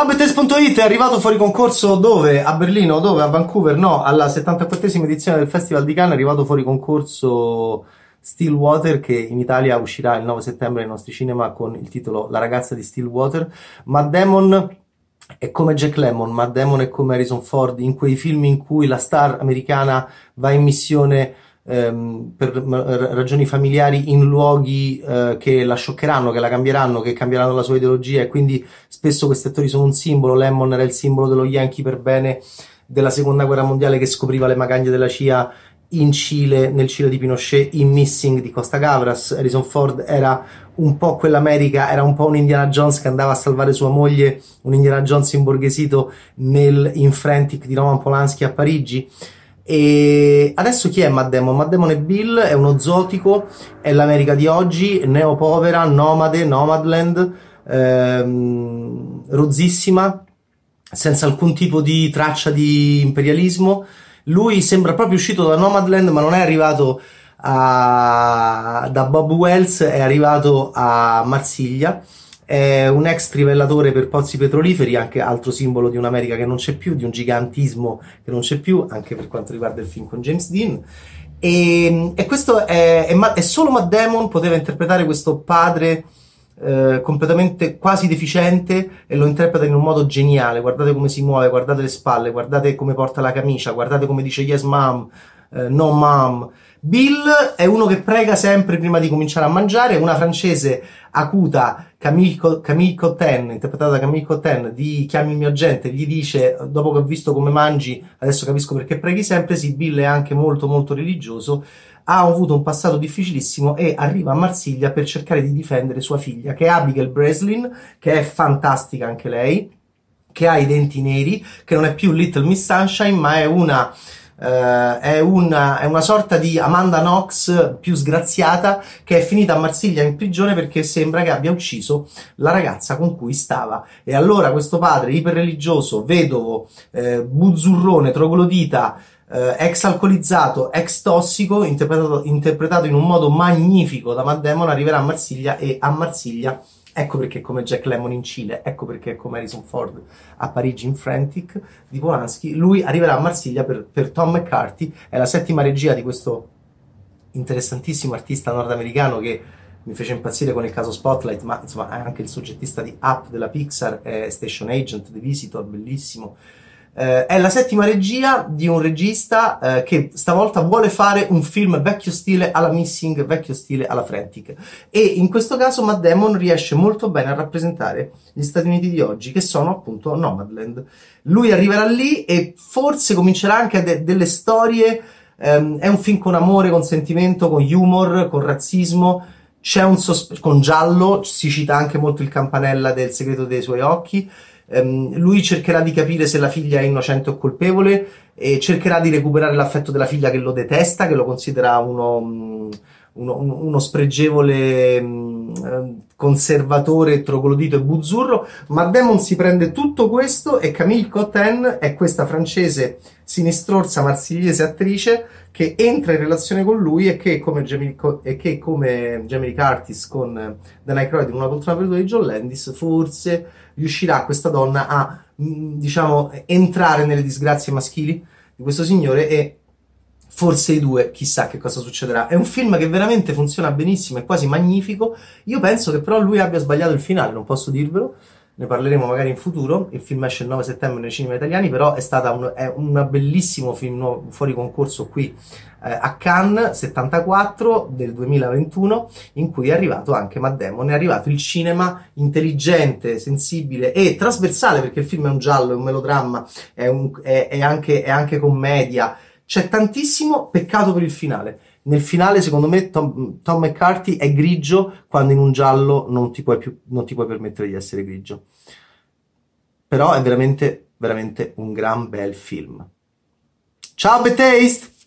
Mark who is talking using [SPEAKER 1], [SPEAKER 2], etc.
[SPEAKER 1] Ciao Bettes.it è arrivato fuori concorso dove? A Berlino? Dove? A Vancouver? No, alla 74esima edizione del Festival di Cannes è arrivato fuori concorso Stillwater che in Italia uscirà il 9 settembre nei nostri cinema con il titolo La ragazza di Stillwater. Matt Damon è come Jack Lemmon, Matt Damon è come Harrison Ford in quei film in cui la star americana va in missione ehm, per ragioni familiari in luoghi eh, che la scioccheranno, che la cambieranno, che cambieranno la sua ideologia e quindi spesso questi attori sono un simbolo. Lemmon era il simbolo dello Yankee per bene della seconda guerra mondiale che scopriva le magagne della CIA in Cile, nel Cile di Pinochet, in Missing di Costa Gavras. Harrison Ford era un po' quell'America, era un po' un Indiana Jones che andava a salvare sua moglie, un Indiana Jones imborghesito nel, in Frantic di Roman Polanski a Parigi. E adesso chi è? Matt Damon è Bill, è uno zotico, è l'America di oggi, neopovera, nomade, nomadland, ehm, rozzissima, senza alcun tipo di traccia di imperialismo. Lui sembra proprio uscito da Nomadland, ma non è arrivato a, da Bob Wells, è arrivato a Marsiglia è un ex trivellatore per pozzi petroliferi, anche altro simbolo di un'America che non c'è più, di un gigantismo che non c'è più, anche per quanto riguarda il film con James Dean. E, e questo è, è, è, solo Matt Damon poteva interpretare questo padre eh, completamente quasi deficiente e lo interpreta in un modo geniale. Guardate come si muove, guardate le spalle, guardate come porta la camicia, guardate come dice yes mom, eh, no mom. Bill è uno che prega sempre prima di cominciare a mangiare, una francese acuta, Camille, Camille Cotten, interpretata da Camille Cotten, di Chiami il mio agente, gli dice, dopo che ho visto come mangi, adesso capisco perché preghi sempre, sì, Bill è anche molto molto religioso, ha avuto un passato difficilissimo e arriva a Marsiglia per cercare di difendere sua figlia, che è Abigail Breslin, che è fantastica anche lei, che ha i denti neri, che non è più Little Miss Sunshine, ma è una Uh, è, una, è, una, sorta di Amanda Knox più sgraziata che è finita a Marsiglia in prigione perché sembra che abbia ucciso la ragazza con cui stava. E allora questo padre iperreligioso, vedovo, eh, buzzurrone, troglodita, eh, ex alcolizzato, ex tossico, interpretato, interpretato in un modo magnifico da Matt Damon, arriverà a Marsiglia e a Marsiglia Ecco perché è come Jack Lemmon in Cile, ecco perché è come Harrison Ford a Parigi in Frantic di Polanski. Lui arriverà a Marsiglia per, per Tom McCarthy, è la settima regia di questo interessantissimo artista nordamericano che mi fece impazzire con il caso Spotlight, ma insomma è anche il soggettista di Up della Pixar, è Station Agent, The Visitor, bellissimo. Eh, è la settima regia di un regista eh, che stavolta vuole fare un film vecchio stile alla Missing, vecchio stile alla Frantic. E in questo caso Matt Damon riesce molto bene a rappresentare gli Stati Uniti di oggi, che sono appunto Nomadland. Lui arriverà lì e forse comincerà anche de- delle storie. Um, è un film con amore, con sentimento, con humor, con razzismo. C'è un sospe- con giallo, si cita anche molto il campanella del segreto dei suoi occhi. Um, lui cercherà di capire se la figlia è innocente o colpevole e cercherà di recuperare l'affetto della figlia che lo detesta, che lo considera uno, mm, uno, uno spregevole um, conservatore, troglodito e buzzurro, ma Demon si prende tutto questo e Camille Cotten è questa francese sinistrorsa marsigliese attrice che entra in relazione con lui e che come Jamie Curtis con The Night in una poltrona perduta di John Landis forse riuscirà questa donna a mm, diciamo entrare nelle disgrazie maschili di questo signore e forse i due, chissà che cosa succederà. È un film che veramente funziona benissimo, è quasi magnifico. Io penso che però lui abbia sbagliato il finale, non posso dirvelo ne parleremo magari in futuro. Il film esce il 9 settembre nei cinema italiani, però è stato un, è bellissimo film fuori concorso qui eh, a Cannes 74 del 2021, in cui è arrivato anche Matt Damon. È arrivato il cinema intelligente, sensibile e trasversale, perché il film è un giallo, è un melodramma, è, un, è, è, anche, è anche commedia. C'è tantissimo peccato per il finale nel finale, secondo me, Tom, Tom, McCarthy è grigio quando in un giallo non ti, puoi più, non ti puoi permettere di essere grigio. Però è veramente, veramente un gran bel film. Ciao, Betaste!